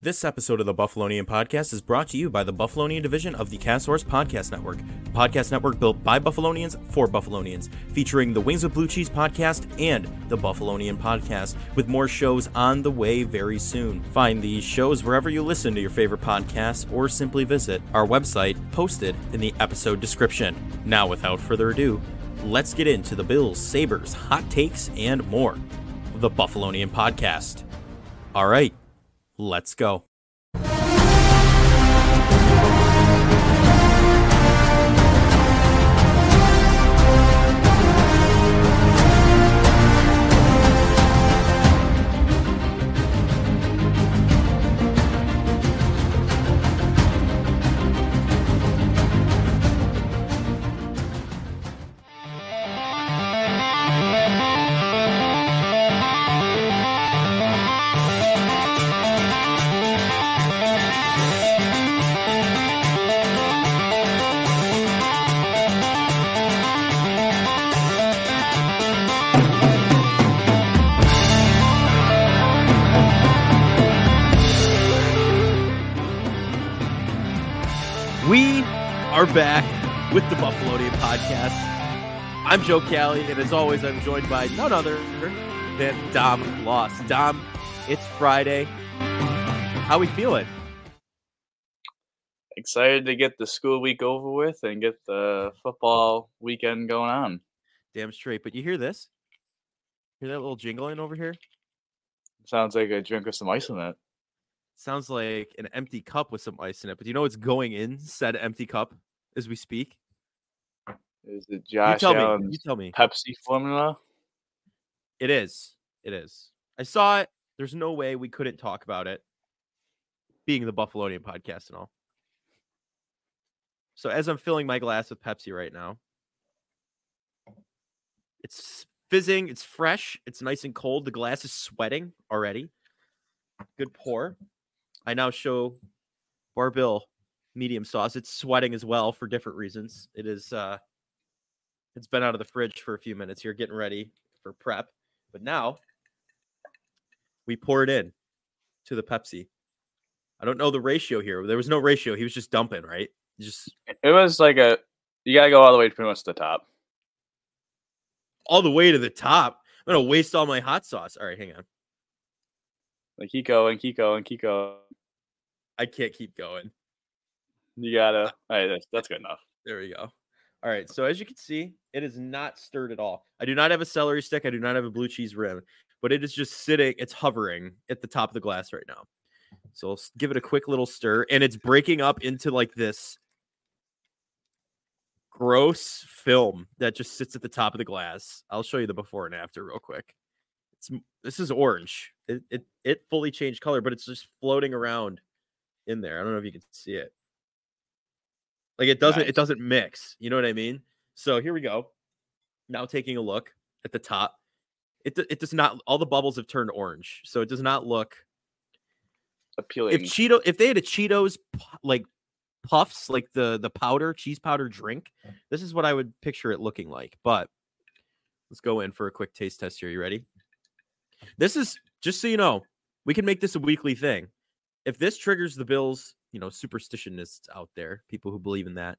This episode of the Buffalonian Podcast is brought to you by the Buffalonian division of the Castsource Podcast Network, a podcast network built by Buffalonians for Buffalonians, featuring the Wings of Blue Cheese podcast and the Buffalonian Podcast, with more shows on the way very soon. Find these shows wherever you listen to your favorite podcasts or simply visit our website posted in the episode description. Now, without further ado, let's get into the Bills, Sabres, hot takes, and more. The Buffalonian Podcast. All right. Let's go. I'm Joe Cali, and as always, I'm joined by none other than Dom Loss. Dom, it's Friday. How we feeling? excited to get the school week over with and get the football weekend going on. Damn straight. But you hear this? Hear that little jingling over here? Sounds like a drink with some ice in it. Sounds like an empty cup with some ice in it. But do you know what's going in said empty cup as we speak? Is it You Josh tell me. You tell me. Pepsi formula? It is. It is. I saw it. There's no way we couldn't talk about it. Being the Buffalonian podcast and all. So as I'm filling my glass with Pepsi right now, it's fizzing, it's fresh, it's nice and cold. The glass is sweating already. Good pour. I now show Barbill medium sauce. It's sweating as well for different reasons. It is uh it's been out of the fridge for a few minutes here, getting ready for prep. But now we pour it in to the Pepsi. I don't know the ratio here. There was no ratio. He was just dumping, right? He Just It was like a you gotta go all the way to pretty much the top. all the way to the top. I'm gonna waste all my hot sauce. All right, hang on. Like keep going, keep going, keep going. I can't keep going. You gotta all right, that's that's good enough. There we go. All right. So as you can see, it is not stirred at all. I do not have a celery stick. I do not have a blue cheese rim, but it is just sitting. It's hovering at the top of the glass right now. So I'll give it a quick little stir, and it's breaking up into like this gross film that just sits at the top of the glass. I'll show you the before and after real quick. It's this is orange. It it it fully changed color, but it's just floating around in there. I don't know if you can see it. Like it doesn't Nice. it doesn't mix. You know what I mean? So here we go. Now taking a look at the top. It it does not all the bubbles have turned orange. So it does not look Appealing. if Cheeto if they had a Cheetos like puffs like the the powder cheese powder drink, this is what I would picture it looking like. But let's go in for a quick taste test here. You ready? This is just so you know, we can make this a weekly thing. If this triggers the Bills, you know, superstitionists out there, people who believe in that.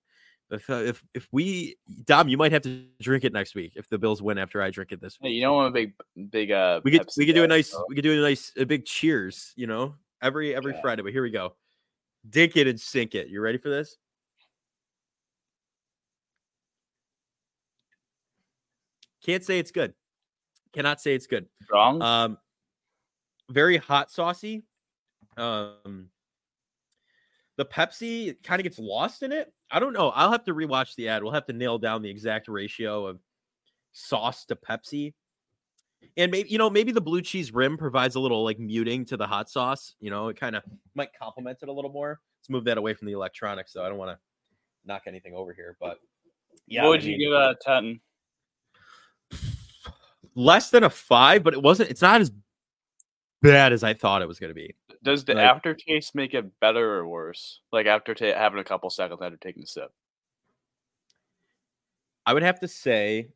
If uh, if if we Dom, you might have to drink it next week if the Bills win after I drink it this Hey, week. you know I'm a big big uh we could Pepsi we could do a nice so- we could do a nice a big cheers, you know, every every Yeah. Friday. But here we go. Dink it and sink it. You ready for this? Can't say it's good. Cannot say it's good. strong. Um, very hot saucy. Um, the Pepsi kind of gets lost in it. I don't know. I'll have to rewatch the ad. We'll have to nail down the exact ratio of sauce to Pepsi. And maybe you know, maybe the blue cheese rim provides a little like muting to the hot sauce. You know, it kind of might complement it a little more. Let's move that away from the electronics, though. I don't want to knock anything over here, but yeah, what would I you give uh, out of ten? less than a five, but it wasn't. It's not as bad as I thought it was going to be. Does the Like- aftertaste make it better or worse? Like after ta- having a couple seconds after taking a sip. I would have to say,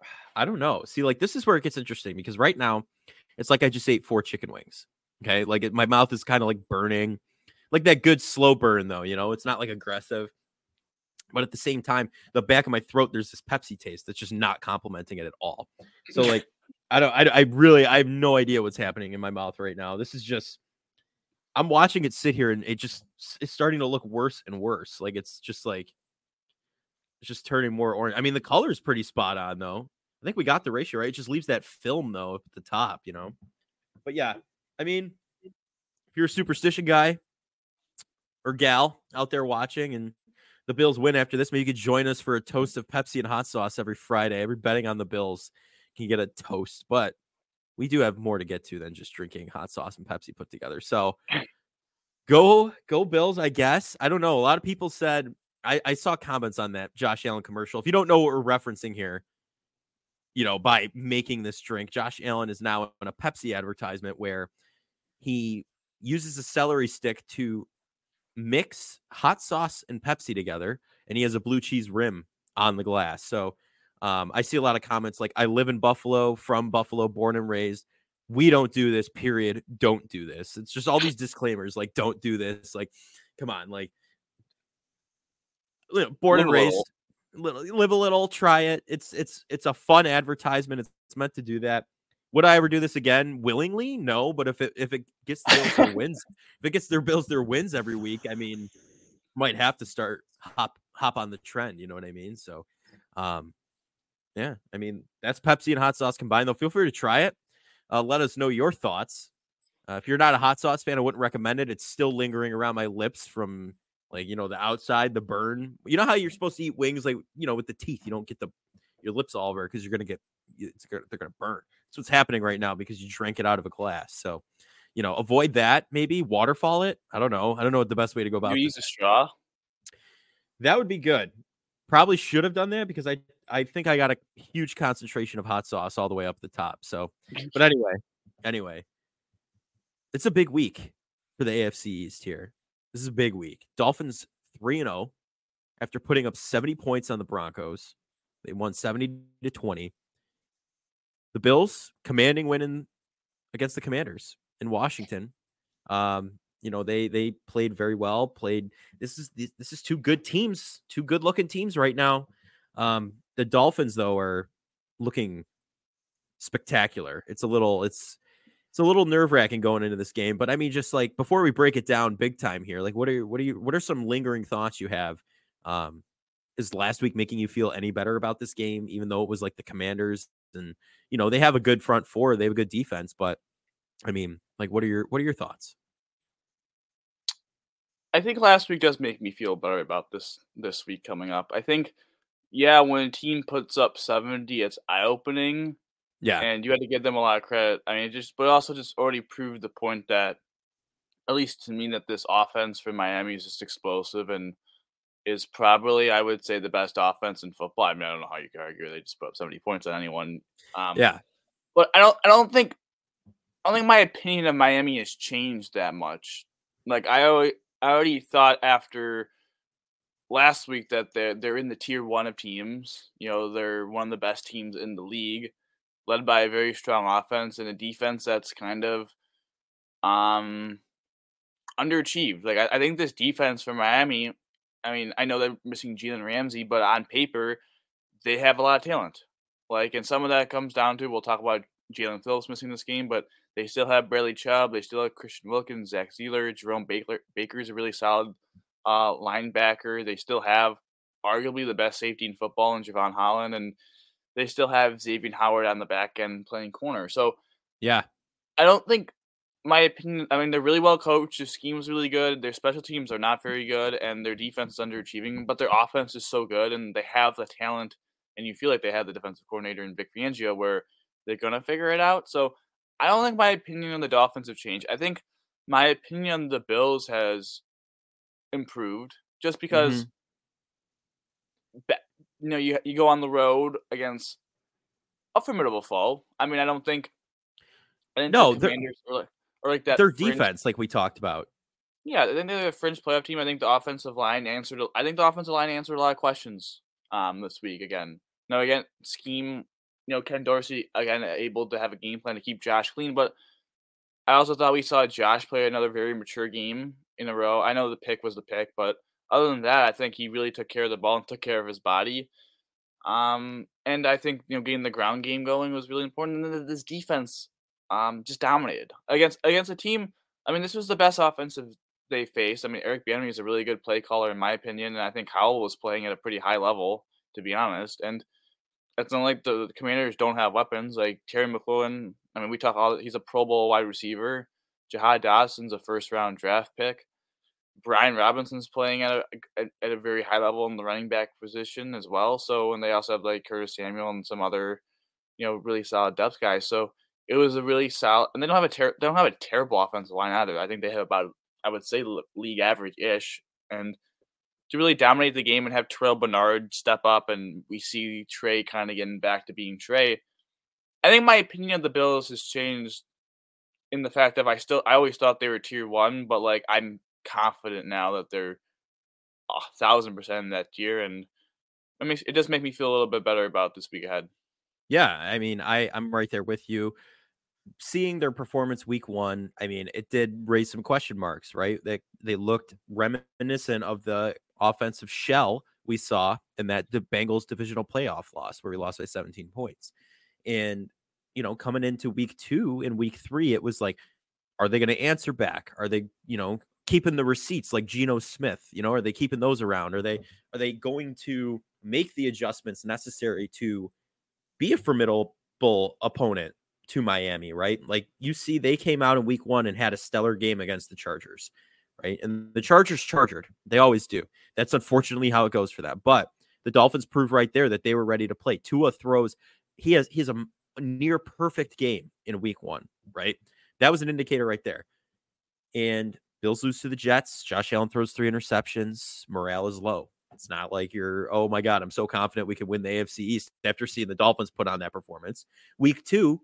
I don't know. See, like this is where it gets interesting because right now, it's like I just ate four chicken wings. Okay, like it, my mouth is kind of like burning, like that good slow burn though. You know, it's not like aggressive, but at the same time, the back of my throat there's this Pepsi taste that's just not complimenting it at all. So like, I don't, I, I really, I have no idea what's happening in my mouth right now. This is just, I'm watching it sit here and it just it's starting to look worse and worse. Like it's just like it's just turning more orange. I mean, the color is pretty spot on though. I think we got the ratio right. It just leaves that film though at the top, you know. But yeah, I mean, if you're a superstition guy or gal out there watching and the Bills win after this, maybe you could join us for a toast of Pepsi and hot sauce every Friday. Every betting on the Bills can get a toast. But we do have more to get to than just drinking hot sauce and Pepsi put together. So go, go Bills, I guess. I don't know. A lot of people said I, I saw comments on that Josh Allen commercial. If you don't know what we're referencing here, you know, by making this drink, Josh Allen is now in a Pepsi advertisement where he uses a celery stick to mix hot sauce and Pepsi together, and he has a blue cheese rim on the glass. So um, I see a lot of comments like, I live in Buffalo, from Buffalo, born and raised. We don't do this, period. Don't do this. It's just all these disclaimers like, don't do this. Like, come on, like, you know, born and raised, little, live a little, try it. It's it's it's a fun advertisement. It's, it's meant to do that. Would I ever do this again willingly? No, but if it if it gets the Bills their wins, if it gets their Bills their wins every week, I mean, might have to start hop hop on the trend. You know what I mean? So, um, yeah, I mean that's Pepsi and hot sauce combined. Though, feel free to try it. Uh, let us know your thoughts. Uh, if you're not a hot sauce fan, I wouldn't recommend it. It's still lingering around my lips from like you know the outside, the burn. You know how you're supposed to eat wings, like you know with the teeth. You don't get the your lips all over because you're gonna get it's gonna, they're gonna burn. That's what's happening right now because you drank it out of a glass. So, you know, avoid that. Maybe waterfall it. I don't know. I don't know what the best way to go about. You use a straw. That would be good. Probably should have done that because I I think I got a huge concentration of hot sauce all the way up the top. So, but anyway, anyway, it's a big week for the AFC East here. This is a big week. Dolphins 3 and 0 after putting up 70 points on the Broncos. They won 70 to 20. The Bills commanding win in against the Commanders in Washington. Um, you know, they they played very well, played this is this is two good teams, two good looking teams right now. Um, the Dolphins, though, are looking spectacular. It's a little, it's it's a little nerve wracking going into this game. But I mean, just like before we break it down big time here, like what are what are you what are some lingering thoughts you have? Um, is last week making you feel any better about this game, even though it was like the Commanders and you know they have a good front four, they have a good defense, but I mean, like what are your what are your thoughts? I think last week does make me feel better about this this week coming up. I think yeah, when a team puts up 70, it's eye opening. Yeah. And you had to give them a lot of credit. I mean, just, but also just already proved the point that, at least to me, that this offense for Miami is just explosive and is probably, I would say, the best offense in football. I mean, I don't know how you could argue they just put up 70 points on anyone. Um, yeah. But I don't, I don't think, I don't think my opinion of Miami has changed that much. Like I already, I already thought after last week that they're they're in the tier one of teams. You know, they're one of the best teams in the league, led by a very strong offense and a defense that's kind of um underachieved. Like I, I think this defense for Miami, I mean, I know they're missing Jalen Ramsey, but on paper, they have a lot of talent. Like, and some of that comes down to we'll talk about Jaelan Phillips missing this game, but they still have Bradley Chubb, they still have Christian Wilkins, Zach Sieler, Jerome Baker. Baker is a really solid uh, linebacker. They still have arguably the best safety in football in Jevon Holland, and they still have Xavier Howard on the back end playing corner. So, yeah, I don't think my opinion. I mean, they're really well coached. Their scheme is really good. Their special teams are not very good, and their defense is underachieving. But their offense is so good, and they have the talent. And you feel like they have the defensive coordinator in Vic Fangio, where they're gonna figure it out. So I don't think my opinion on the Dolphins have changed. I think my opinion on the Bills has improved just because mm-hmm. you know you you go on the road against a formidable foe. I mean, I don't think I didn't no, Commanders or like, or like that their fringe, defense, like we talked about. Yeah, I think they're a fringe playoff team. I think the offensive line answered. I think the offensive line answered a lot of questions um this week. Again, now again, scheme. You know, Ken Dorsey again able to have a game plan to keep Josh clean, but I also thought we saw Josh play another very mature game in a row. I know the pick was the pick, but other than that, I think he really took care of the ball and took care of his body. Um, and I think you know getting the ground game going was really important. And then this defense um, just dominated against against a team. I mean, this was the best offensive they faced. I mean, Eric Bieniemy is a really good play caller in my opinion, and I think Howell was playing at a pretty high level, to be honest. And it's not like the, the Commanders don't have weapons. Like Terry McLaurin, I mean, we talk all. He's a Pro Bowl wide receiver. Jahan Dotson's a first round draft pick. Brian Robinson's playing at a at a very high level in the running back position as well. So and they also have like Curtis Samuel and some other, you know, really solid depth guys. So it was a really solid, and they don't have a ter- they don't have a terrible offensive line either. I think they have about I would say league average ish, and to really dominate the game and have Terrel Bernard step up, and we see Trey kind of getting back to being Trey. I think my opinion of the Bills has changed in the fact that I still I always thought they were tier one, but like I'm confident now that they're a thousand percent in that tier, and it makes it does make me feel a little bit better about this week ahead. Yeah, I mean, I I'm right there with you. Seeing their performance week one, I mean, it did raise some question marks, right? They they looked reminiscent of the offensive shell we saw in that the Bengals divisional playoff loss where we lost by 17 points. And you know, coming into week two and week three, it was like, are they going to answer back? Are they, you know, keeping the receipts like Geno Smith? You know, are they keeping those around? Are they are they going to make the adjustments necessary to be a formidable opponent to Miami, right? Like you see, they came out in week one and had a stellar game against the Chargers, right? And the Chargers chargered. They always do. That's unfortunately how it goes for that. But the Dolphins proved right there that they were ready to play. Tua throws. He has he has a near perfect game in week one, right? That was an indicator right there. And Bills lose to the Jets. Josh Allen throws three interceptions. Morale is low. It's not like you're, oh my God, I'm so confident we can win the AFC East after seeing the Dolphins put on that performance. Week two,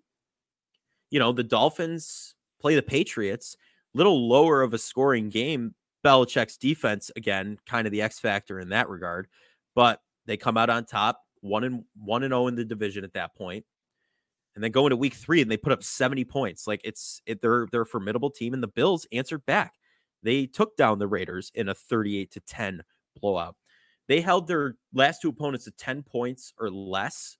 you know, the Dolphins play the Patriots, little lower of a scoring game. Belichick's defense, again, kind of the X factor in that regard, but they come out on top, one and one and zero oh in the division at that point, and then go into week three and they put up seventy points. Like it's it, they're they're a formidable team, and the Bills answered back. They took down the Raiders in a thirty-eight to ten blowout. They held their last two opponents to 10 points or less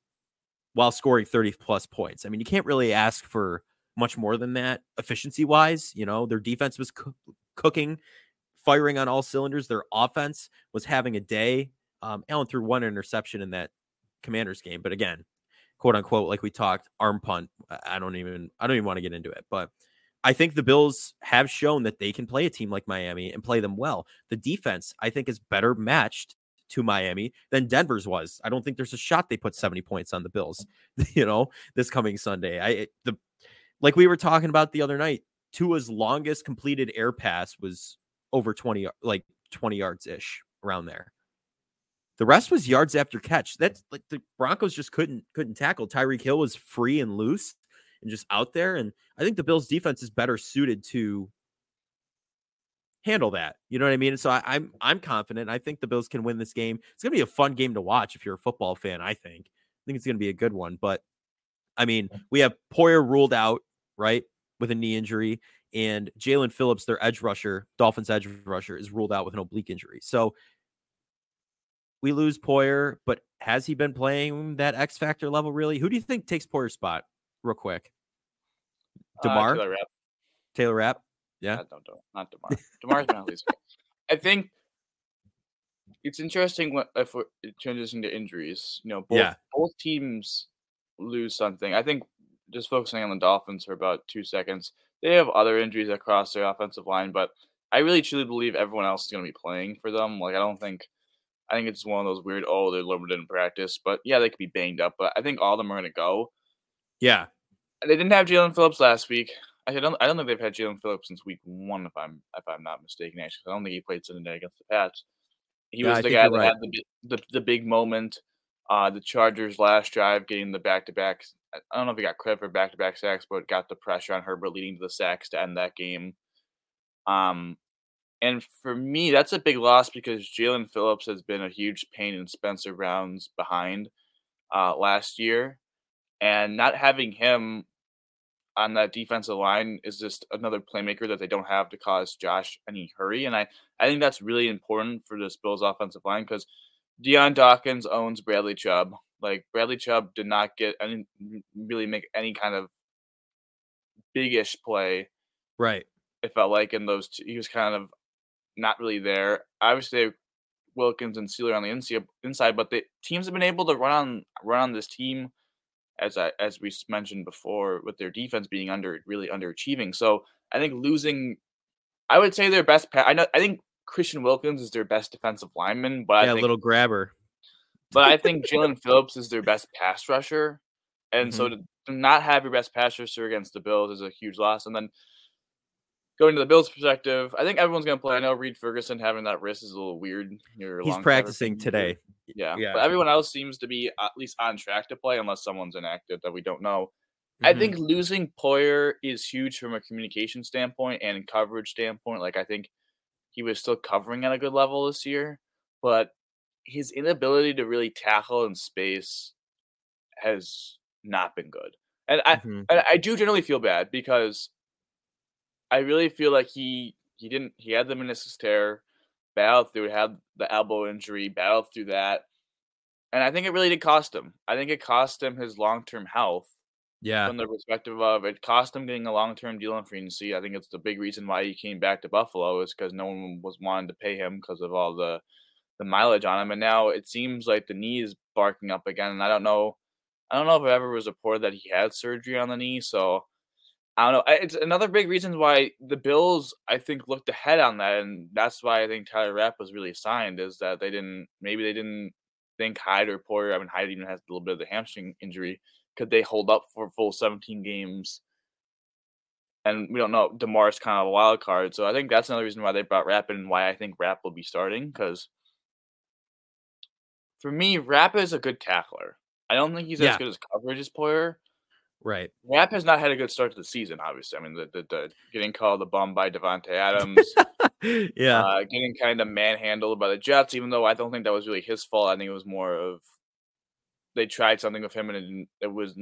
while scoring 30 plus points. I mean, you can't really ask for much more than that efficiency wise. You know, their defense was co- cooking, firing on all cylinders. Their offense was having a day. Um, Allen threw one interception in that Commanders game, but again, quote unquote, like we talked, arm punt. I don't even I don't even want to get into it, but I think the Bills have shown that they can play a team like Miami and play them well. The defense, I think, is better matched to Miami than Denver's was. I don't think there's a shot they put 70 points on the Bills, you know, this coming Sunday. I the like we were talking about the other night, Tua's longest completed air pass was over 20 like 20 yards ish around there. The rest was yards after catch. That's like the Broncos just couldn't couldn't tackle. Tyreek Hill was free and loose and just out there. And I think the Bills defense is better suited to handle that. You know what I mean? So I, am I'm, I'm confident. I think the Bills can win this game. It's gonna be a fun game to watch if you're a football fan. I think. I think it's gonna be a good one. But I mean, we have Poyer ruled out right with a knee injury, and Jaelan Phillips, their edge rusher, Dolphins edge rusher, is ruled out with an oblique injury. So we lose Poyer, but has he been playing that X factor level really? Who do you think takes Poyer's spot? Real quick, Damar, uh, Taylor Rapp. Taylor Rapp. Yeah. No, don't, not Damar. Damar's been at least. I think it's interesting what if we're transitioning to injuries. You know, both yeah. both teams lose something. I think just focusing on the Dolphins for about two seconds, they have other injuries across their offensive line, but I really truly believe everyone else is going to be playing for them. Like I don't think. I think it's one of those weird. Oh, they're limited in practice, but yeah, they could be banged up. But I think all of them are going to go. Yeah, they didn't have Jaelan Phillips last week. I don't. I don't think they've had Jaelan Phillips since week one, if I'm if I'm not mistaken. Actually, I don't think he played Sunday against the Pats. He yeah, was the guy that right. had the, the the big moment. Uh, the Chargers last drive getting the back to back. I don't know if he got credit for back to back sacks, but got the pressure on Herbert leading to the sacks to end that game. Um, and for me, that's a big loss because Jaelan Phillips has been a huge pain in Spencer Brown's behind uh, last year, and not having him on that defensive line is just another playmaker that they don't have to cause Josh any hurry. And I, I think that's really important for this Bills offensive line because Dion Dawkins owns Bradley Chubb. Like Bradley Chubb did not get any really make any kind of bigish play. Right. It felt like in those two, he was kind of not really there. Obviously, Wilkins and Sieler on the inside, but the teams have been able to run on run on this team as I, as we mentioned before with their defense being under really underachieving. So I think losing, I would say their best. I know I think Christian Wilkins is their best defensive lineman, but yeah, a little grabber. But I think Jaelan Phillips is their best pass rusher, and mm-hmm. so to, to not have your best pass rusher against the Bills is a huge loss. And then going to the Bills' perspective, I think everyone's going to play. I know Reid Ferguson having that wrist is a little weird. He's practicing today. Yeah. yeah. But everyone else seems to be at least on track to play unless someone's inactive that we don't know. Mm-hmm. I think losing Poyer is huge from a communication standpoint and coverage standpoint. Like I think he was still covering at a good level this year, but his inability to really tackle in space has not been good. And I mm-hmm. and I do generally feel bad because I really feel like he he didn't he had the meniscus tear, battled through it, had the elbow injury, battled through that. And I think it really did cost him. I think it cost him his long term health. Yeah. From the perspective of it cost him getting a long term deal in free agency. I think it's the big reason why he came back to Buffalo is because no one was wanting to pay him because of all the the mileage on him. And now it seems like the knee is barking up again. And I don't know I don't know if it ever was reported that he had surgery on the knee. So I don't know. It's another big reason why the Bills, I think, looked ahead on that, and that's why I think Tyler Rapp was really signed. Is that they didn't maybe they didn't think Hyde or Poyer. I mean, Hyde even has a little bit of the hamstring injury. Could they hold up for full 17 games? And we don't know. Damar's kind of a wild card, so I think that's another reason why they brought Rapp in, and why I think Rapp will be starting. Because for me, Rapp is a good tackler. I don't think he's yeah. as good as coverage as Poyer Right. Rapp has not had a good start to the season, obviously. I mean, the, the, the getting called a bum by Davante Adams. yeah. Uh, getting kind of manhandled by the Jets, even though I don't think that was really his fault. I think it was more of they tried something with him and it, it was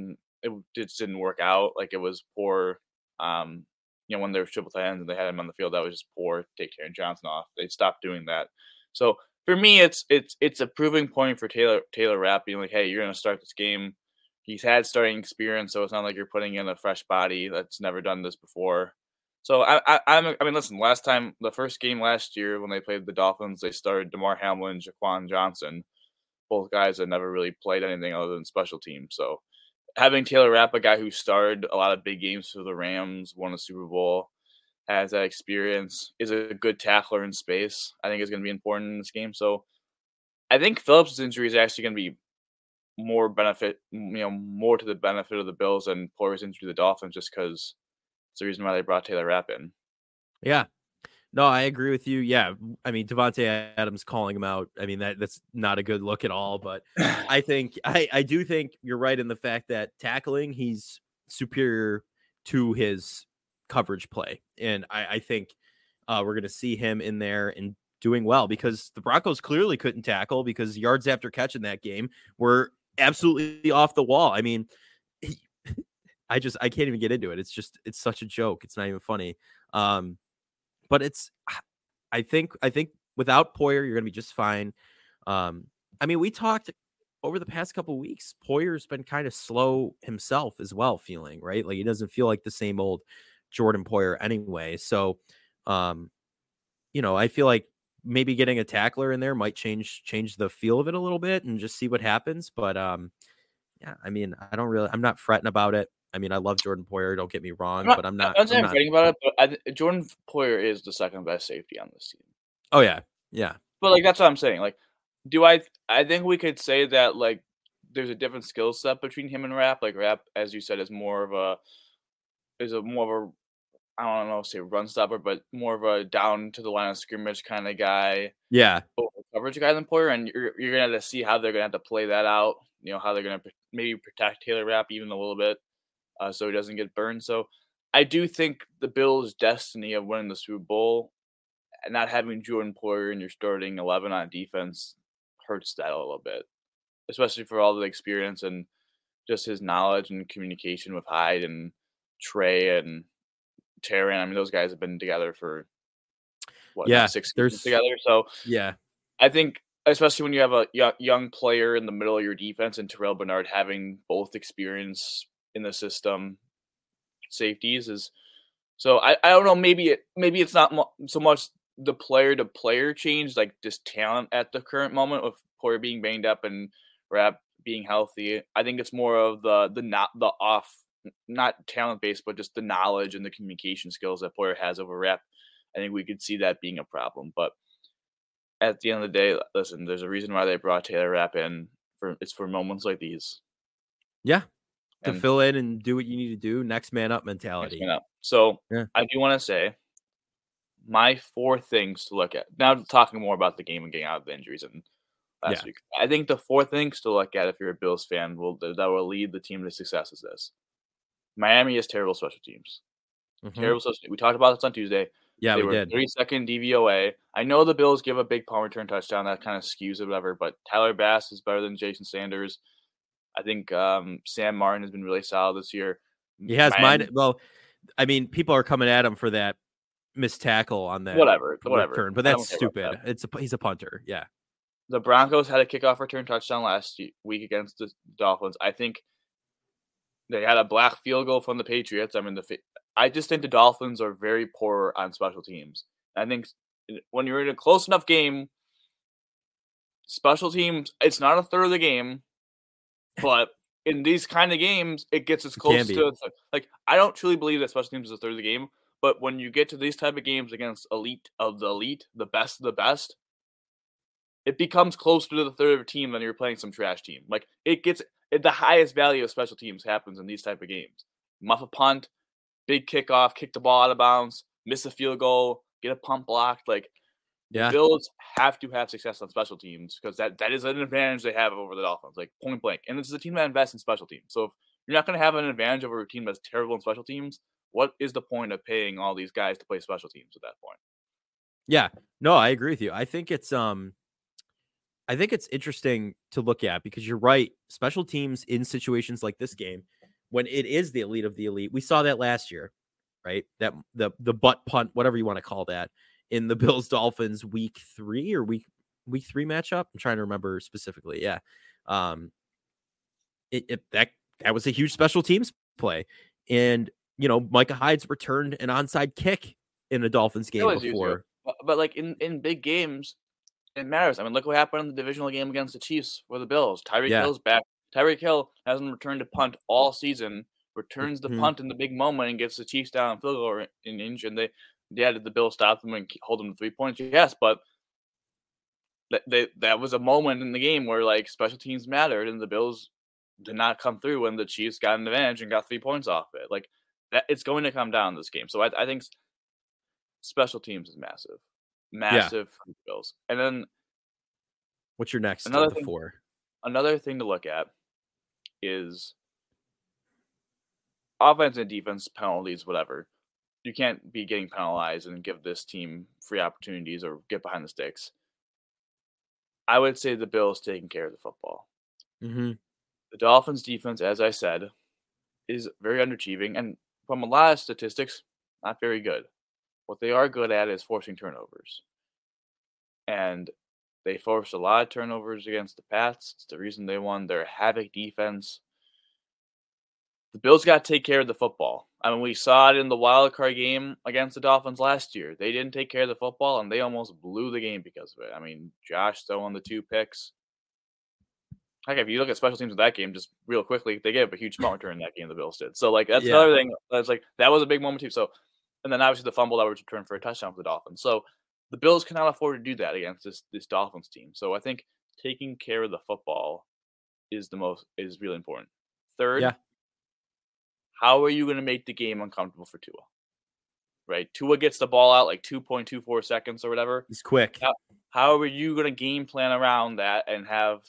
it just didn't work out. Like it was poor. Um, you know, when they were triple tight ends and they had him on the field, that was just poor. Take Taron Johnson off. They stopped doing that. So for me, it's it's it's a proving point for Taylor Taylor Rapp being like, hey, you're gonna start this game he's had starting experience, so it's not like you're putting in a fresh body that's never done this before. So I, I, I'm, I mean, listen. Last time, the first game last year when they played the Dolphins, they started Damar Hamlin, Jaquan Johnson, both guys that never really played anything other than special teams. So having Taylor Rapp, a guy who started a lot of big games for the Rams, won a Super Bowl, has that experience, is a good tackler in space. I think is going to be important in this game. So I think Phillips' injury is actually going to be more benefit, you know, more to the benefit of the Bills and Poyer's into the Dolphins, just because it's the reason why they brought Taylor Rapp in. Yeah, no, I agree with you. Yeah, I mean Davante Adams calling him out. I mean that that's not a good look at all. But I think I I do think you're right in the fact that tackling he's superior to his coverage play, and I I think uh, we're going to see him in there and doing well because the Broncos clearly couldn't tackle because yards after catch in that game were absolutely off the wall. I mean, he, I just I can't even get into it. It's just it's such a joke. It's not even funny. Um, but it's I think I think without Poyer, you're gonna be just fine. Um, I mean, we talked over the past couple weeks. Poyer's been kind of slow himself as well, feeling right. Like he doesn't feel like the same old Jordan Poyer anyway. So, um, you know, I feel like maybe getting a tackler in there might change change the feel of it a little bit and just see what happens. But um, yeah, I mean, I don't really, I'm not fretting about it. I mean, I love Jordan Poyer. Don't get me wrong, I'm not, but I'm not. I'm not, I'm not fretting about it. But I, Jordan Poyer is the second best safety on this team. Oh yeah, yeah. But like that's what I'm saying. Like, do I? I think we could say that like there's a different skill set between him and Rapp. Like Rapp, as you said, is more of a is a more of a I don't know, say run stopper, but more of a down to the line of scrimmage kind of guy. Yeah, coverage guy than Poyer, and you're you're gonna have to see how they're gonna have to play that out. You know how they're gonna maybe protect Taylor Rapp even a little bit, uh, so he doesn't get burned. So I do think the Bills' destiny of winning the Super Bowl and not having Jordan Poyer in your starting eleven on defense hurts that a little bit, especially for all the experience and just his knowledge and communication with Hyde and Trey and Taron. I mean, those guys have been together for what, Yeah, six years together. So Yeah. I think, especially when you have a young player in the middle of your defense and Terrel Bernard having both experience in the system, safeties is so. I, I don't know. Maybe it maybe it's not mo- so much the player to player change, like just talent at the current moment with Poyer being banged up and Rapp being healthy. I think it's more of the the not the off not talent based, but just the knowledge and the communication skills that Poyer has over Rapp. I think we could see that being a problem, but at the end of the day, listen, there's a reason why they brought Taylor Rapp in. For it's for moments like these. Yeah. To fill in and do what you need to do. Next man up mentality. man up. So Yeah. I do want to say my four things to look at. Now talking more about the game and getting out of the injuries and last Yeah. week. I think the four things to look at if you're a Bills fan will that will lead the team to success is this. Miami is terrible special teams. Mhm. Terrible special. Teams. We talked about this on Tuesday. Yeah, they we were did. 32nd DVOA. I know the Bills give a big punt return touchdown that kind of skews it, whatever. But Tyler Bass is better than Jason Sanders. I think um, Sam Martin has been really solid this year. He has Miami- mine. Well, I mean, people are coming at him for that missed tackle on that Whatever, whatever. return, but that's stupid. It's a he's a punter. Yeah. The Broncos had a kickoff return touchdown last week against the Dolphins. I think they had a black field goal from the Patriots. I mean, the I just think the Dolphins are very poor on special teams. I think when you're in a close enough game, special teams, it's not a third of the game, but in these kind of games, it gets as close to like I don't truly believe that special teams is a third of the game. But when you get to these type of games against elite of the elite, the best of the best, it becomes closer to the third of a team than you're playing some trash team. Like it gets the highest value of special teams happens in these type of games. Muff a punt, big kickoff, kick the ball out of bounds, miss a field goal, get a punt blocked. Like Yeah. Bills have to have success on special teams because that, that is an advantage they have over the Dolphins, like point blank. And this is a team that invests in special teams. So if you're not going to have an advantage over a team that's terrible in special teams, what is the point of paying all these guys to play special teams at that point? Yeah. No, I agree with you. I think it's um I think it's interesting to look at because you're right. Special teams in situations like this game, when it is the elite of the elite, we saw that last year, right? That the the butt punt, whatever you want to call that, in the Bills Dolphins week three or week week three matchup. I'm trying to remember specifically. Yeah. Um it, it that that was a huge special teams play. And you know, Micah Hyde's returned an onside kick in a Dolphins game before. But, but like in, in big games, it matters. I mean, look what happened in the divisional game against the Chiefs for the Bills. Tyreek Yeah. Hill's back. Tyreek Hill hasn't returned to punt all season. Returns the Mhm. punt in the big moment and gets the Chiefs down field goal ra- in inch. And they, yeah, did the Bills stop them and hold them to three points? Yes, but that they, that was a moment in the game where like special teams mattered, and the Bills did not come through when the Chiefs got an advantage and got three points off it. Like that, it's going to come down this game. So I, I think special teams is massive, massive the Bills. And then What's your next Another thing- four? another thing to look at is offense and defense penalties, whatever. You can't be getting penalized and give this team free opportunities or get behind the sticks. I would say the Bills taking care of the football. Mm-hmm. The Dolphins defense, as I said, is very underachieving and from a lot of statistics, not very good. What they are good at is forcing turnovers. And they forced a lot of turnovers against the Pats. It's the reason they won their havoc defense. The Bills got to take care of the football. I mean, we saw it in the wild card game against the Dolphins last year. They didn't take care of the football, and they almost blew the game because of it. I mean, Josh throwing the two picks. Heck, if you look at special teams of that game, just real quickly, they gave up a huge punt return in that game. The Bills did. So, like, that's Yeah. another thing. That's like that was a big moment too. So, and then obviously the fumble that was returned for a touchdown for the Dolphins. So, the Bills cannot afford to do that against this this Dolphins team. So, I think taking care of the football is the most is really important. Third, Yeah. how are you going to make the game uncomfortable for Tua? Right, Tua gets the ball out like two point two four seconds or whatever. He's quick. Yeah. How are you going to game plan around that and have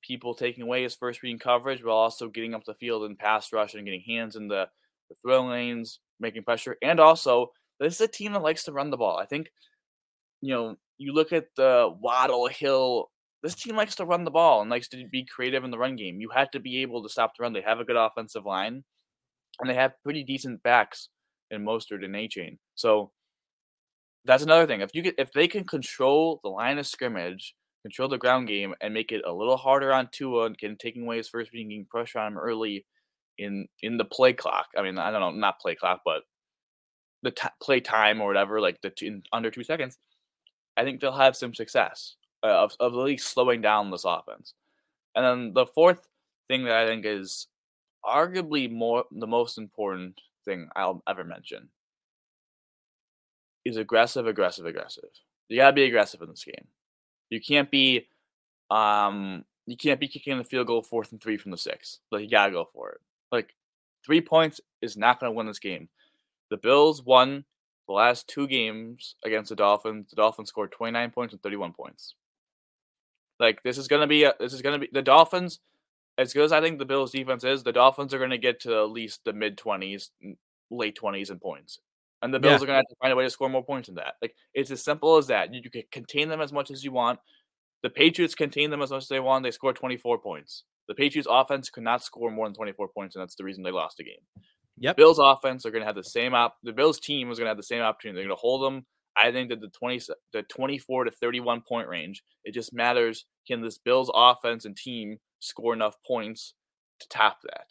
people taking away his first reading coverage while also getting up the field and pass rush and getting hands in the, the throw lanes, making pressure? And also, this is a team that likes to run the ball. I think, you know, you look at the Waddle Hill. This team likes to run the ball and likes to be creative in the run game. You have to be able to stop the run. They have a good offensive line. and they have pretty decent backs in Mostert and Achane. So that's another thing. If you get if they can control the line of scrimmage, control the ground game, and make it a little harder on Tua and taking away his first getting pressure on him early in in the play clock. I mean, I don't know, not play clock, but the t- play time or whatever, like the two, in under two seconds. I think they'll have some success uh, of of at least slowing down this offense. And then the fourth thing that I think is arguably more the most important thing I'll ever mention is aggressive, aggressive, aggressive. You gotta be aggressive in this game. You can't be um you can't be kicking the field goal fourth and three from the six. Like you gotta go for it. Like three points is not gonna win this game. The Bills won the last two games against the Dolphins. The Dolphins scored 29 points and 31 points. Like this is gonna be a, this is gonna be the Dolphins. As good as I think the Bills defense is, the Dolphins are gonna get to at least the mid 20s, late 20s in points and the Bills yeah. are going to have to find a way to score more points than that. Like it's as simple as that. You, you, can contain them as much as you want. The Patriots contain them as much as they want. They scored 24 points. The Patriots offense could not score more than 24 points, and that's the reason they lost the game. Yep. Bills offense are going to have the same op. The Bills team is going to have the same opportunity. They're going to hold them. I think that the 20, the 24 to 31 point range. It just matters can this Bills offense and team score enough points to top that.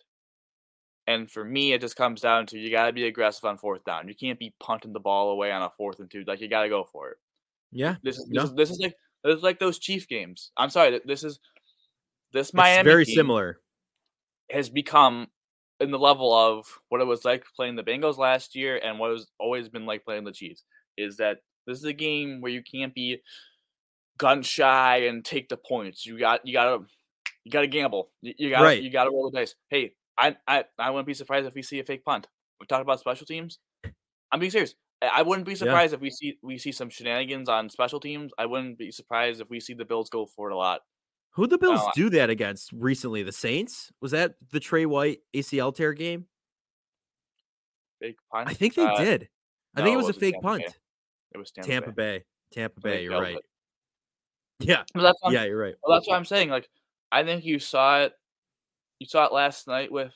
And for me, it just comes down to you got to be aggressive on fourth down. You can't be punting the ball away on a fourth and two. Like you got to go for it. Yeah. This is this, no. is, this is like is like those Chief games. I'm sorry. This is this Miami. It's very similar. Has become in the level of what it was like playing the Bengals last year and what has always been like playing the Chiefs. Is that this is a game where you can't be gun shy and take the points. You got you got to you got to gamble. You, got right. you got to roll the dice. Hey, I I I wouldn't be surprised if we see a fake punt. We talked about special teams. I'm being serious. I wouldn't be surprised yeah. if we see we see some shenanigans on special teams. I wouldn't be surprised if we see the Bills go for it a lot. Who the Bills uh, do that against recently? The Saints? Was that the Trey White ACL tear game? Fake punt. I think they uh, did. I no, think it was a fake Tampa punt. Bay. It was Tampa, Tampa Bay. Bay. Tampa Bay. You're right. It. Yeah. yeah, you're right. Well, that's what I'm saying. Like, I think you saw it you saw it last night with.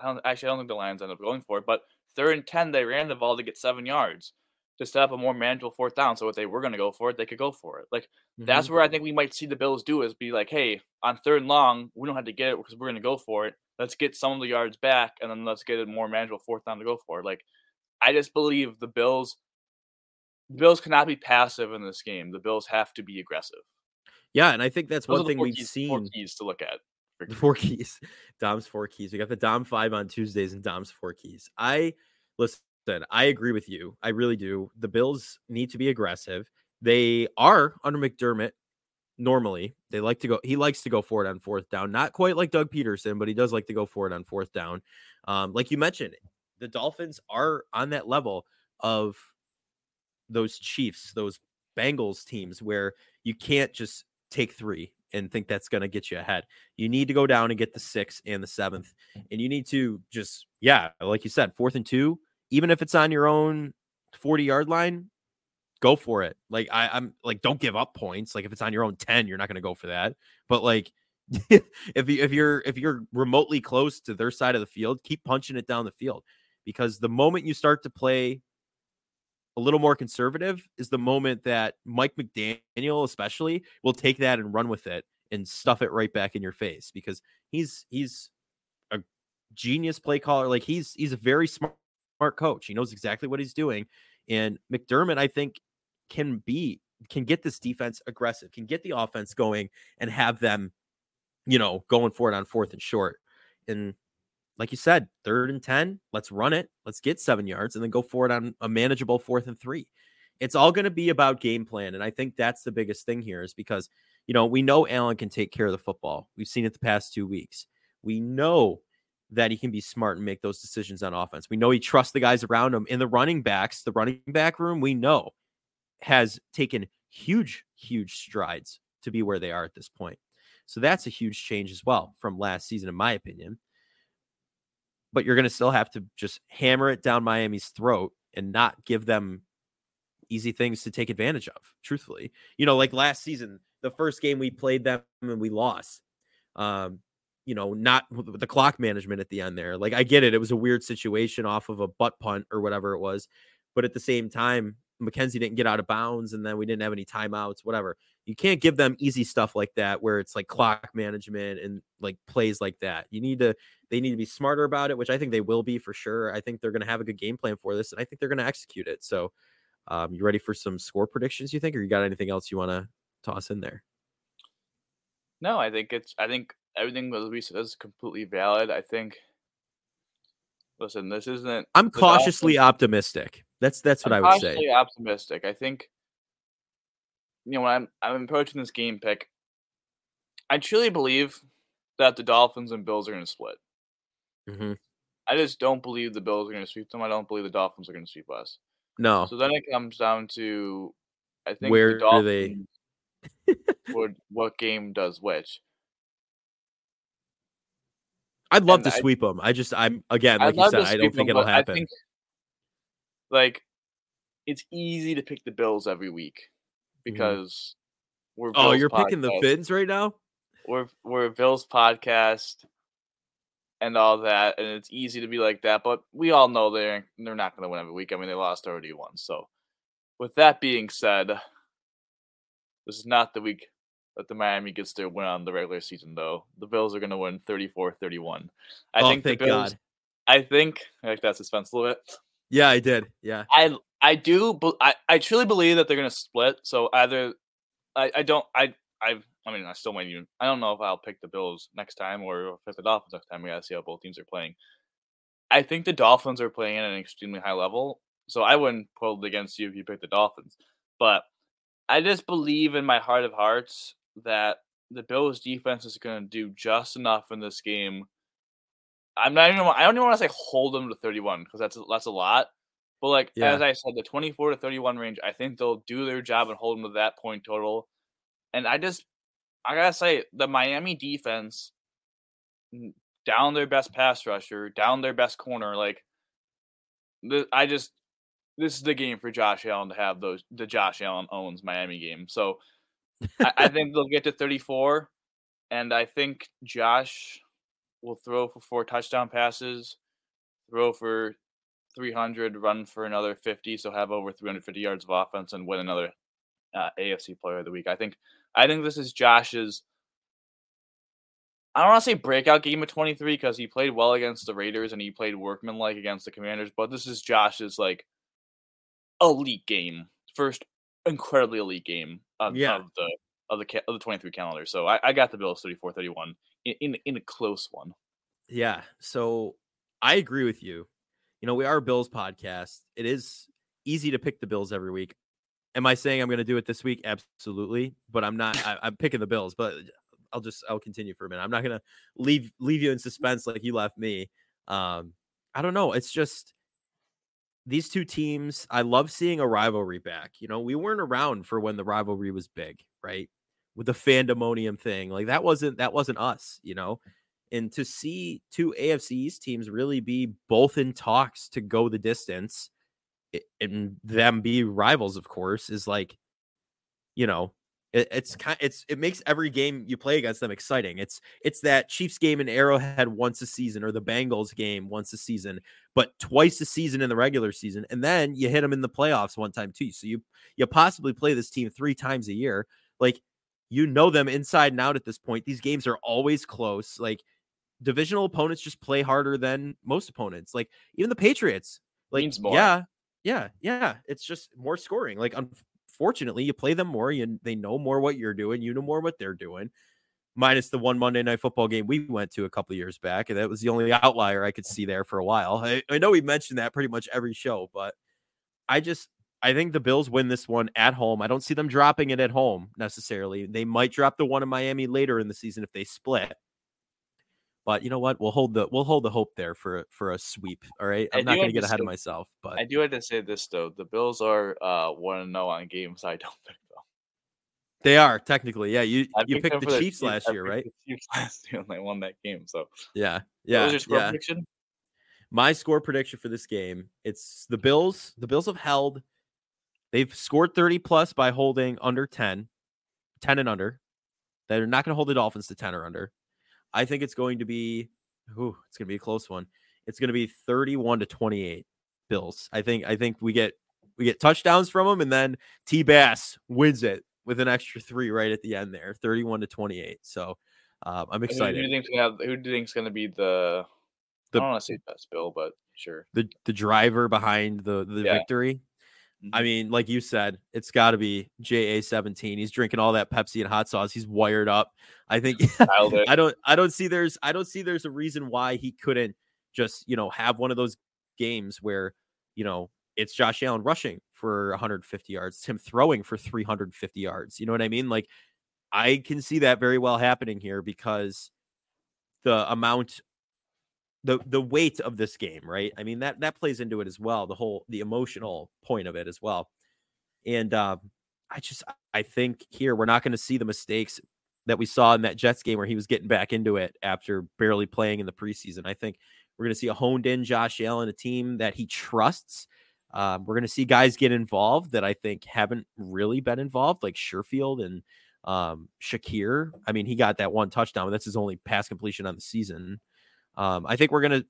I don't actually. I don't think the Lions ended up going for it, but third and ten, they ran the ball to get seven yards to set up a more manageable fourth down. So if they were going to go for it, they could go for it. Like mm-hmm. that's where I think we might see the Bills do is be like, hey, on third and long, we don't have to get it because we're going to go for it. Let's get some of the yards back, and then let's get a more manageable fourth down to go for it. Like I just believe the Bills. The Bills cannot be passive in this game. The Bills have to be aggressive. Yeah, and I think that's Those one thing we've keys, seen. Keys to look at. The four keys, Dom's four keys. We got the Dom five on Tuesdays and Dom's four keys. I listen. I agree with you. I really do. The Bills need to be aggressive. They are under McDermott. Normally, they like to go. He likes to go for it on fourth down. Not quite like Doug Pederson, but he does like to go for it on fourth down. Um, like you mentioned, the Dolphins are on that level of those Chiefs, those Bengals teams where you can't just take three and think that's going to get you ahead. You need to go down and get the sixth and the seventh. Mm. And you need to just, yeah, like you said, fourth and two, even if it's on your own 40 yard line, go for it. Like, I, I'm like, don't give up points. Like, if it's on your own 10, you're not going to go for that. But like, if you if you're if you're remotely close to their side of the field, keep punching it down the field because the moment you start to play a little more conservative is the moment that Mike McDaniel, especially, will take that and run with it and stuff it right back in your face because he's he's a genius play caller. Like he's he's a very smart smart coach. He knows exactly what he's doing. And McDermott, I think, can be can get this defense aggressive, can get the offense going and have them, you know, going for it on fourth and short. And like you said, third and 10, let's run it. Let's get seven yards and then go for it on a manageable fourth and three. It's all going to be about game plan. And I think that's the biggest thing here is because, you know, we know Allen can take care of the football. We've seen it the past two weeks. We know that he can be smart and make those decisions on offense. We know he trusts the guys around him in the running backs, the running back room, we know has taken huge, huge strides to be where they are at this point. So that's a huge change as well from last season, in my opinion but you're going to still have to just hammer it down Miami's throat and not give them easy things to take advantage of. Truthfully, you know, like last season, the first game we played them and we lost. Um, you know, not the clock management at the end there. Like I get it, it was a weird situation off of a butt punt or whatever it was, but at the same time, McKenzie didn't get out of bounds, and then we didn't have any timeouts, whatever. You can't give them easy stuff like that where it's like clock management and like plays like that. You need to they need to be smarter about it, which I think they will be for sure. I think they're going to have a good game plan for this, and I think they're going to execute it. So, um, you ready for some score predictions? You think, or you got anything else you want to toss in there? No, I think it's. I think everything that Luis says is completely valid. I think. Listen, this isn't. I'm cautiously optimistic. That's that's what I'm I would say. Optimistic. I think. You know, when I'm I'm approaching this game pick, I truly believe that the Dolphins and Bills are going to split. Mm-hmm. I just don't believe the Bills are going to sweep them. I don't believe the Dolphins are going to sweep us. No. So then it comes down to, I think where the Dolphins, do they? would what game does which? I'd love and to I, sweep them. I just, I'm again, like you said, I don't think them, it'll happen. Think, like, it's easy to pick the Bills every week. Because mm-hmm. we're. oh, you're podcast. picking the Fins right now. We're we're Bills podcast and all that, and it's easy to be like that. But we all know they're they're not going to win every week. I mean, they lost already once. So, with that being said, this is not the week that the Miami gets their win on the regular season, though. The Bills are going to win 34-31. I oh, think thank the Bills. God. I think I like that suspense a little bit. Yeah, I did. Yeah, I I do. I I truly believe that they're going to split. So either I I don't I I've I mean, I still might even. I don't know if I'll pick the Bills next time or pick the Dolphins next time. We gotta see how both teams are playing. I think the Dolphins are playing at an extremely high level, so I wouldn't pull it against you if you pick the Dolphins. But I just believe in my heart of hearts that the Bills defense is going to do just enough in this game. I'm not even. I don't even want to say hold them to 31 because that's that's a lot. But like yeah. as I said, the 24 to 31 range, I think they'll do their job and hold them to that point total. And I just I gotta say, the Miami defense down their best pass rusher, down their best corner, like I just this is the game for Josh Allen to have those the Josh Allen owns Miami game. So I, I think they'll get to 34, and I think Josh will throw for four touchdown passes, throw for 300, run for another 50, so have over 350 yards of offense and win another uh, AFC Player of the Week. I think I think this is Josh's. I don't want to say breakout game of 23 because he played well against the Raiders and he played workmanlike against the Commanders, but this is Josh's like elite game, first incredibly elite game of, yeah. of the of the of the 23 calendar. So I, I got the Bills 34-31 in, in in a close one. Yeah. So I agree with you. You know, we are a Bills podcast. It is easy to pick the Bills every week. Am I saying I'm going to do it this week? Absolutely, but I'm not. I, am picking the Bills, but I'll just I'll continue for a minute. I'm not going to leave leave you in suspense like you left me. Um, I don't know. It's just these two teams. I love seeing a rivalry back. You know, we weren't around for when the rivalry was big, right? With the fandemonium thing, like that wasn't that wasn't us. You know, and to see two AFC East teams really be both in talks to go the distance and them be rivals, of course, is like, you know, it, it's kind, it's it makes every game you play against them exciting. It's it's that Chiefs game in Arrowhead once a season, or the Bengals game once a season, but twice a season in the regular season, and then you hit them in the playoffs one time too. So you you possibly play this team three times a year. Like you know them inside and out at this point. These games are always close. Like divisional opponents just play harder than most opponents. Like even the Patriots. Like yeah, yeah, yeah. It's just more scoring. Like unfortunately, you play them more, you they know more what you're doing, you know more what they're doing. Minus the one Monday night football game we went to a couple years back, and that was the only outlier I could see there for a while. I, I know we mentioned that pretty much every show, but I just I think the Bills win this one at home. I don't see them dropping it at home necessarily. They might drop the one in Miami later in the season if they split. But you know what? We'll hold the we'll hold the hope there for for a sweep. All right. I'm not going to get ahead of myself, but I do have to say this though: the Bills are uh one and know on games I don't pick them. They are technically, yeah. You I you picked the Chiefs, last year, right? Chiefs last year, and they won that game. So yeah, yeah. What was your score yeah. prediction? My score prediction for this game: it's the Bills. The Bills have held. They've scored 30 plus by holding under 10, 10 and under. They're not going to hold the Dolphins to 10 or under. I think it's going to be, ooh, it's going to be a close one. It's going to be 31 to 28 Bills. I think I think we get we get touchdowns from them, and then T Bass wins it with an extra three right at the end there, 31 to 28. So um, I'm excited. Who do you think's gonna have, Who do you think's going to be the? The- I don't want to say best bill, but sure. the the driver behind the the Yeah. victory. I Mhm. mean, like you said, it's got to be JA17. He's drinking all that Pepsi and hot sauce. He's wired up. I think I don't I don't see there's I don't see there's a reason why he couldn't just, you know, have one of those games where, you know, it's Josh Allen rushing for 150 yards, it's him throwing for 350 yards. You know what I mean? Like I can see that very well happening here because the amount the the weight of this game, right? I mean that that plays into it as well. The whole the emotional point of it as well. And um, I just I think here we're not going to see the mistakes that we saw in that Jets game where he was getting back into it after barely playing in the preseason. I think we're going to see a honed in Josh Allen, a team that he trusts. Um, we're going to see guys get involved that I think haven't really been involved, like Sherfield and um, Shakir. I mean, he got that one touchdown, but that's his only pass completion on the season. Um, I think we're gonna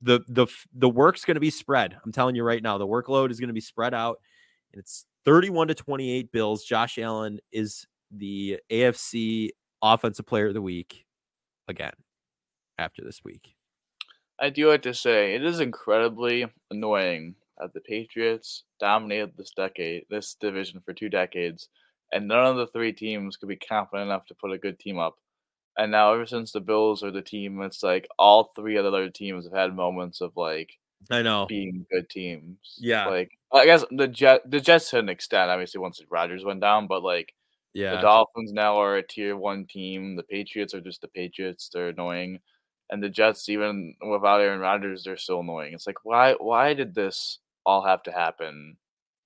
the the the work's gonna be spread. I'm telling you right now, the workload is gonna be spread out, and it's 31 to 28 Bills. Josh Allen is the AFC Offensive Player of the Week again after this week. I do have to say it is incredibly annoying that the Patriots dominated this decade, this division for two decades, and none of the three teams could be confident enough to put a good team up. And now, ever since the Bills are the team, it's like all three of the other teams have had moments of like I know. being good teams. Yeah. like I guess the Jet, the Jets to an extent, obviously once Rodgers went down, but like yeah, the Dolphins now are a tier one team. The Patriots are just the Patriots. They're annoying. And the Jets, even without Aaron Rodgers, they're still annoying. It's like why why did this all have to happen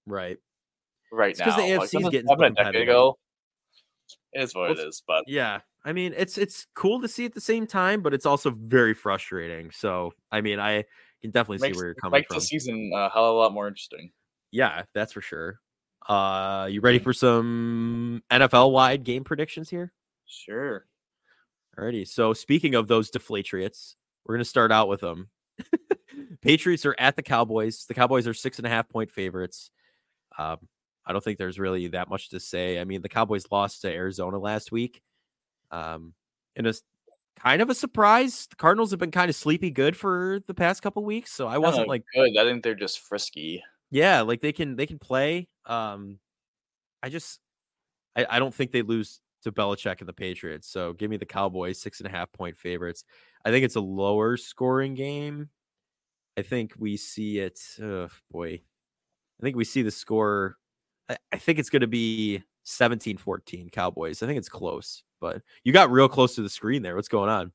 Right. right It's now? the Like, is getting a decade ago. It is what Well, it's- but Yeah. I mean, it's it's cool to see at the same time, but it's also very frustrating. So, I mean, I can definitely makes, see where you're coming makes from. the season a hell of a lot more interesting. Yeah, that's for sure. Uh, you ready for some NFL wide game predictions here? Sure. Alrighty. So speaking of those deflatriots, we're gonna start out with them. Patriots are at the Cowboys. The Cowboys are six and a half point favorites. Um, I don't think there's really that much to say. I mean, the Cowboys lost to Arizona last week. Um, and it's kind of a surprise. The Cardinals have been kind of sleepy good for the past couple weeks, so I wasn't Kinda like good. I think they're just frisky. yeah, like they can they can play. Um, I just I, I don't think they lose to Belichick and the Patriots. So give me the Cowboys six and a half point favorites. I think it's a lower scoring game. I think we see it. Oh boy, I think we see the score. I, I think it's going to be 17-14 Cowboys. I think it's close, but you got real close to the screen there. What's going on?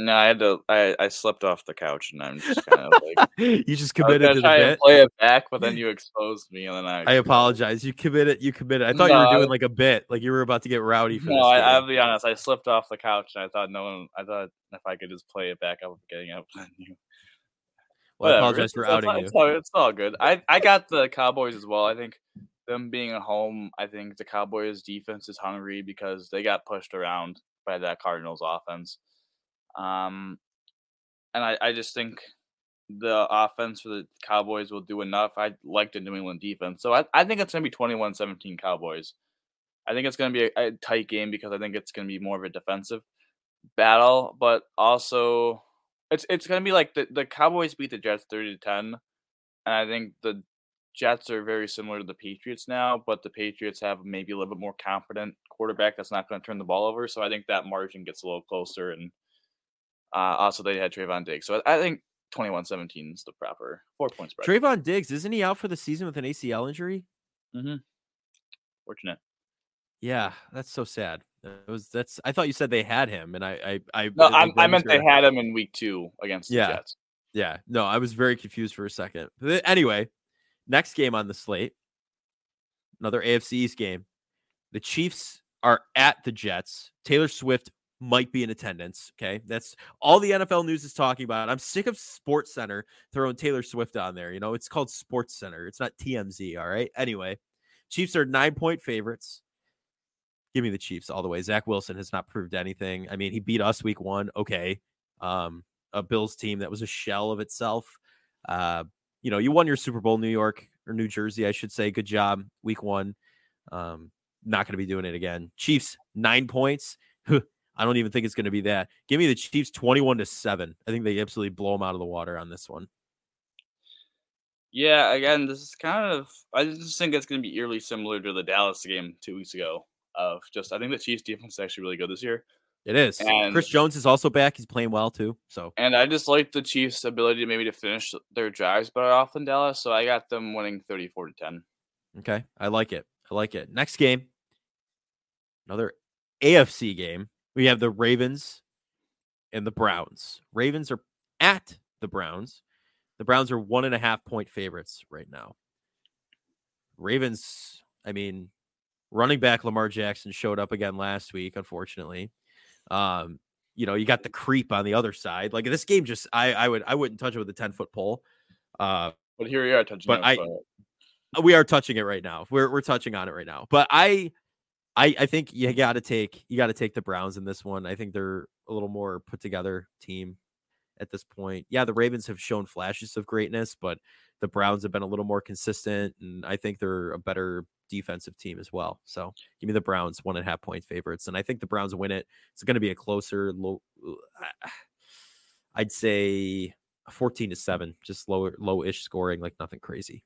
No, I had to. I, I slept off the couch, and I'm just kind of like you just I was committed gonna to try bit. play it back, but then you exposed me, and then I. I apologize. You committed. You committed. I thought you were doing like a bit, like you were about to get rowdy for No, this. I. I'll be honest. I slipped off the couch, and I thought no one. I thought if I could just play it back, I would be getting up. on you. well, I apologize it's- for it's outing you. It's all, it's all good. I I got the Cowboys as well. I think them being at home, I think the Cowboys defense is hungry because they got pushed around by that Cardinals offense. Um, and I I just think the offense for the Cowboys will do enough. I like the New England defense, so I I think it's gonna be 21-17 Cowboys. I think it's gonna be a, a tight game because I think it's gonna be more of a defensive battle, but also it's it's gonna be like the, the Cowboys beat the Jets thirty to ten, and I think the Jets are very similar to the Patriots now, but the Patriots have maybe a little bit more confident quarterback that's not going to turn the ball over. So I think that margin gets a little closer, and uh, also they had Trevon Diggs. So I think 21-17 is the proper four points. spread. Trevon Diggs isn't he out for the season with an ACL injury? mm-hmm. Fortunate. Yeah, that's so sad. That was that's. I thought you said they had him, and I I I No, I, I meant they had him in week two against the Yeah. Jets. Yeah, no, I was very confused for a second. Anyway, next game on the slate, another AFC East game. The Chiefs are at the Jets. Taylor Swift might be in attendance. Okay, that's all the NFL news is talking about. I'm sick of Sports Center throwing Taylor Swift on there. You know, it's called Sports Center. It's not TMZ. All right. Anyway, Chiefs are nine point favorites. give me the Chiefs all the way. Zach Wilson has not proved anything. I mean, he beat us week one. Okay. Um, a Bills team that was a shell of itself. Uh, you know, you won your Super Bowl, New York or New Jersey, I should say. Good job, week one. Um, not going to be doing it again. Chiefs, nine points. I don't even think it's going to be that. Give me the Chiefs 21 to 7. I think they absolutely blow them out of the water on this one. Yeah, again, this is kind of I just think it's going to be eerily similar to the Dallas game 2 weeks ago of just I think the Chiefs defense is actually really good this year. It is. And, Chris Jones is also back. He's playing well too. So And I just like the Chiefs' ability to maybe to finish their drives better off than Dallas, so I got them winning 34 to 10. Okay. I like it. I like it. Next game. Another AFC game. We have the Ravens and the Browns. Ravens are at the Browns. The Browns are one and a half point favorites right now. Ravens, I mean, running back Lamar Jackson showed up again last week, unfortunately. Um, you know, you got the creep on the other side. Like this game, just I I would I wouldn't touch it with a ten foot pole. Uh, but here we are touching. But I, we are touching it right now. We're we're touching on it right now. But I, I I think you got to take you got to take the Browns in this one. I think they're a little more put together team at this point. Yeah, the Ravens have shown flashes of greatness, but the Browns have been a little more consistent, and I think they're a better defensive team as well. So give me the Browns one and a half point favorites, and I think the Browns win it. It's going to be a closer, low. I'd say fourteen to seven, just lower, low-ish scoring, like nothing crazy.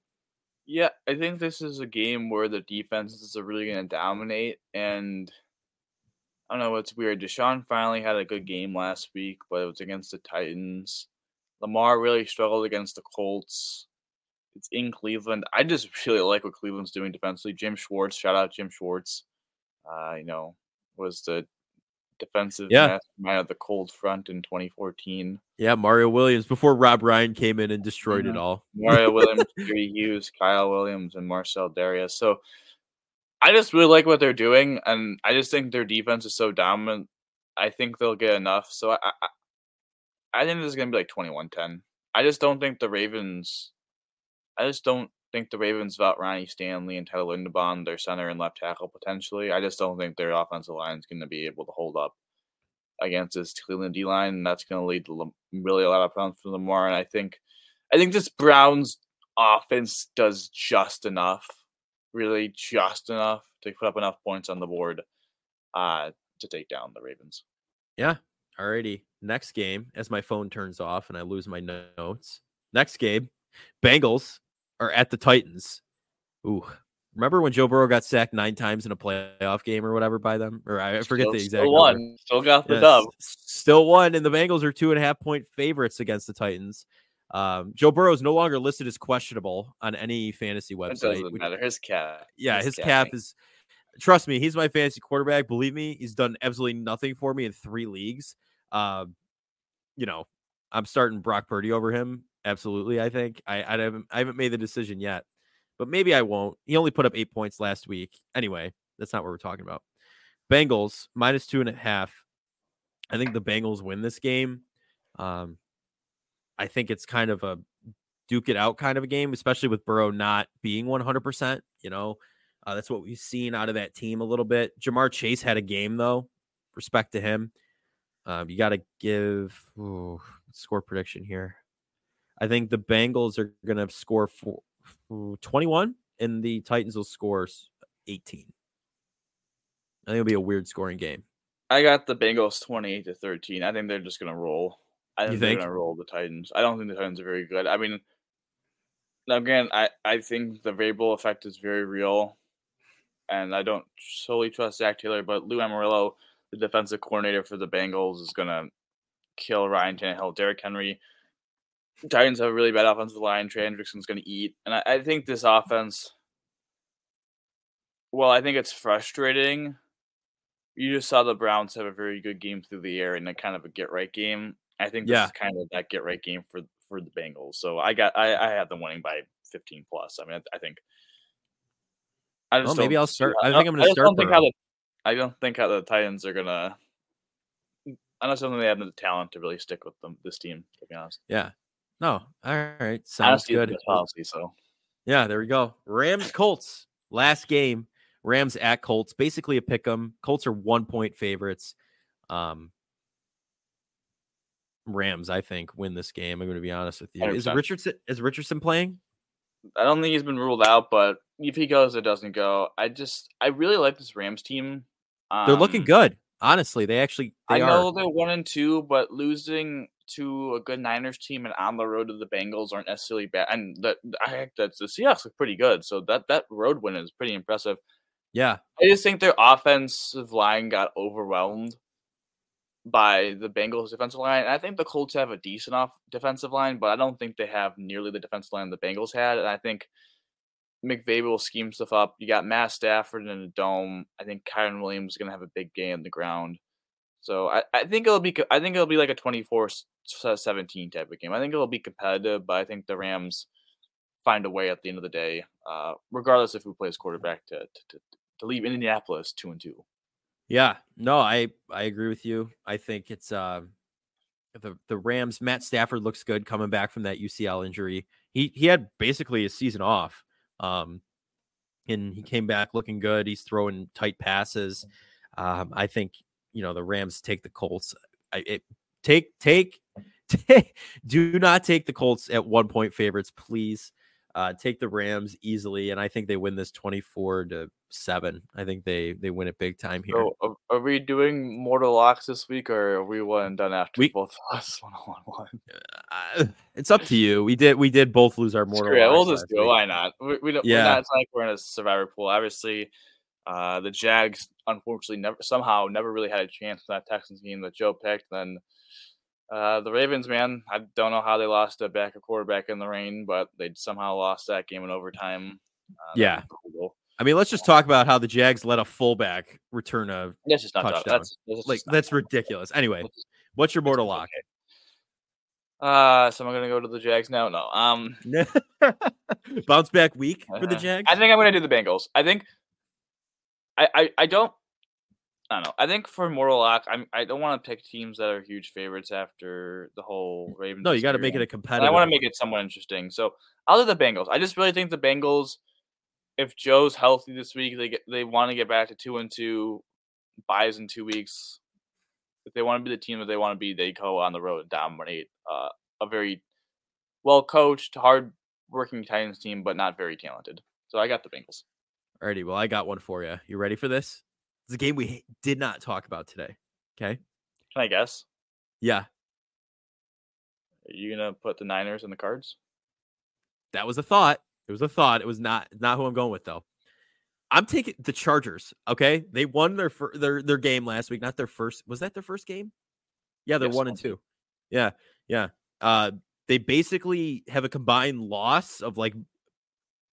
Yeah, I think this is a game where the defenses are really going to dominate, and I don't know. It's weird. Deshaun finally had a good game last week, but it was against the Titans. Lamar really struggled against the Colts. It's in Cleveland. I just really like what Cleveland's doing defensively. Jim Schwartz, shout out Jim Schwartz. Uh, you know, was the defensive yeah. mastermind of the cold front in 2014. Yeah, Mario Williams before Rob Ryan came in and destroyed mm-hmm. it all. Mario Williams, Jerry Hughes, Kyle Williams, and Marcel Dareus. So I just really like what they're doing, and I just think their defense is so dominant. I think they'll get enough. So I, I, I think this is gonna be like 21-10. I just don't think the Ravens I just don't think the Ravens without Ronnie Stanley and Tyler Linderbaum, their center and left tackle potentially. I just don't think their offensive line is going to be able to hold up against this Cleveland D line, and that's going to lead to really a lot of problems for Lamar. And I think, I think this Browns offense does just enough, really just enough to put up enough points on the board uh, to take down the Ravens. Yeah. Alrighty. Next game, as my phone turns off and I lose my notes. Next game, Bengals are at the Titans. Ooh, remember when Joe Burrow got sacked nine times in a playoff game or whatever by them? Or I forget still, the exact. Still won. Still got the yes, dub. Still won, and the Bengals are two and a half point favorites against the Titans. Um, Joe Burrow is no longer listed as questionable on any fantasy website. It doesn't matter. His cap. Yeah, his, his cap, cap is. Trust me, he's my fantasy quarterback. Believe me, he's done absolutely nothing for me in three leagues. Um, you know, I'm starting Brock Purdy over him Absolutely, I think I I haven't I haven't made the decision yet, but maybe I won't. He only put up eight points last week. Anyway, that's not what we're talking about. Bengals minus two and a half. I think the Bengals win this game. Um, I think it's kind of a duke it out kind of a game, especially with Burrow not being 100%. You know, uh, that's what we've seen out of that team a little bit. Ja'Marr Chase had a game, though. Respect to him. Um, you got to give ooh, score prediction here. I think the Bengals are going to score for, 21 and the Titans will score 18. I think it'll be a weird scoring game. I got the Bengals 28 to 13. I think they're just going to roll. I think, think? they're going to roll the Titans. I don't think the Titans are very good. I mean, again, I, I think the variable effect is very real. And I don't solely trust Zac Taylor, but Lou Anarumo, the defensive coordinator for the Bengals, is going to kill Ryan Tannehill. Derrick Henry Titans have a really bad offensive line. Trey Hendrickson's going to eat, and I, I, think this offense. Well, I think it's frustrating. You just saw the Browns have a very good game through the air and a kind of a get right game. I think this yeah. is kind of that get right game for for the Bengals. So I got I, I had them winning by 15 plus. I mean, I, I think. I just well, maybe I'll start. I, think I'm going to start. Don't think how the, I don't think how the Titans are going to. I don't think they have the talent to really stick with them. This team, to be honest. Yeah, no. All right. Sounds good. Policy, so yeah, there we go. Rams Colts last game. Rams at Colts, basically a pick 'em. Colts are one point favorites. Um, Rams, I think, win this game. I'm going to be honest with you. Is 100%. Richardson is Richardson playing? I don't think he's been ruled out, but if he goes, it doesn't go. I just I really like this Rams team. They're looking Um, good. Honestly, they actually they I are. know they're one and two, but losing to a good Niners team and on the road to the Bengals aren't necessarily bad. And that I think that the Seahawks look pretty good, so that that road win is pretty impressive. Yeah, I just think their offensive line got overwhelmed by the Bengals defensive line. And I think the Colts have a decent off defensive line, but I don't think they have nearly the defensive line the Bengals had. And I think McVay will scheme stuff up. You got Matt Stafford in a dome. I think Kyren Williams is gonna have a big game on the ground. So I, I think it'll be I think it'll be like a 24-17 type of game. I think it'll be competitive, but I think the Rams find a way at the end of the day, uh, regardless of who plays quarterback, to, to, to, to leave Indianapolis two and two. yeah. No, I I agree with you. I think it's uh, the the Rams. Matt Stafford looks good coming back from that UCL injury. He he had basically a season off. Um, and he came back looking good. He's throwing tight passes. Um, I think you know the Rams take the Colts. I it, take take take. Do not take the Colts at one point favorites, please. Uh, take the Rams easily, and I think they win this twenty four to seven. I think they they win it big time here. So are, are we doing mortal locks this week, or are we one and done after We- both of us one on one? It's up to you. We did we did both lose our mortal. It, we'll just do it. week. Why not? We, we don't. Yeah. Not, it's like we're in a survivor pool. Obviously, uh, the Jags unfortunately never somehow never really had a chance in that Texans game that Joe picked. Then uh, the Ravens, man, I don't know how they lost a backup quarterback in the rain, but they somehow lost that game in overtime. Uh, Yeah. I mean, let's just talk about how the Jags let a fullback return a That's just not. Touchdown. That's, that's like that's ridiculous. Anyway, what's your mortal lock? okay. Uh, so I'm gonna go to the Jags now. No, um, Bounce back week for the Jags. I think I'm gonna do the Bengals. I think I I, I don't I don't know. I think for Mortal Lock, I'm I don't want to pick teams that are huge favorites after the whole Ravens. no, you got to make it a competitive. And I want to make it somewhat interesting. So I'll do the Bengals. I just really think the Bengals, if Joe's healthy this week, they get they want to get back to two and two, buys in two weeks. If they want to be the team that they want to be, they go on the road and dominate uh, a very well coached, hard working Titans team, but not very talented. So I got the Bengals. Alrighty, well, I got one for you. You ready for this? It's a game we did not talk about today. Okay. Can I guess? Yeah, Are you gonna put the Niners in the cards? that was a thought. It was a thought. It was not not who I'm going with though. I'm taking the Chargers. Okay, they won their fir- their their game last week. Not their first. Was that their first game? Yeah, they're Yes, one and two. two. Yeah, yeah. Uh, they basically have a combined loss of like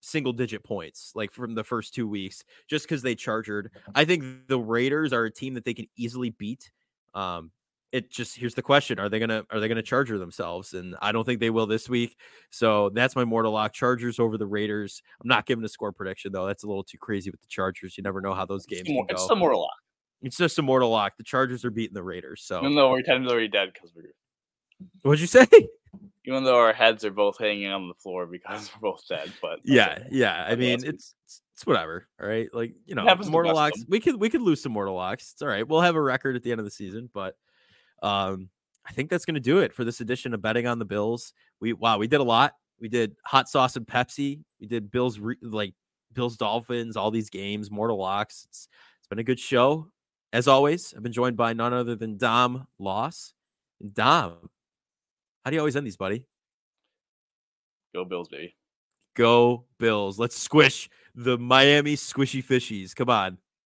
single digit points, like from the first two weeks, just because they chargered. I think the Raiders are a team that they can easily beat. Um, it just here's the question: Are they gonna are they gonna charger themselves? And I don't think they will this week. So that's my mortal lock: Chargers over the Raiders. I'm not giving a score prediction though. That's a little too crazy with the Chargers. You never know how those games It's, it's the Mortal Lock. It's just a mortal lock. The Chargers are beating the Raiders. So no, we're technically already dead because we're what'd you say? Even though our heads are both hanging on the floor because we're both dead. But yeah, okay. yeah. I Okay, mean, it's it's it's whatever. All right, like you know, to mortal locks. We could we could lose some mortal locks. It's all right. We'll have a record at the end of the season, but um, I think that's gonna do it for this edition of betting on the Bills. We wow, we did a lot. We did hot sauce and Pepsi. We did Bills re- like Bills Dolphins. All these games, mortal locks. It's it's been a good show. As always, I've been joined by none other than Dom Loss. Dom, how do you always end these, buddy? go Bills, baby. Go Bills. Let's squish the Miami squishy fishies. Come on.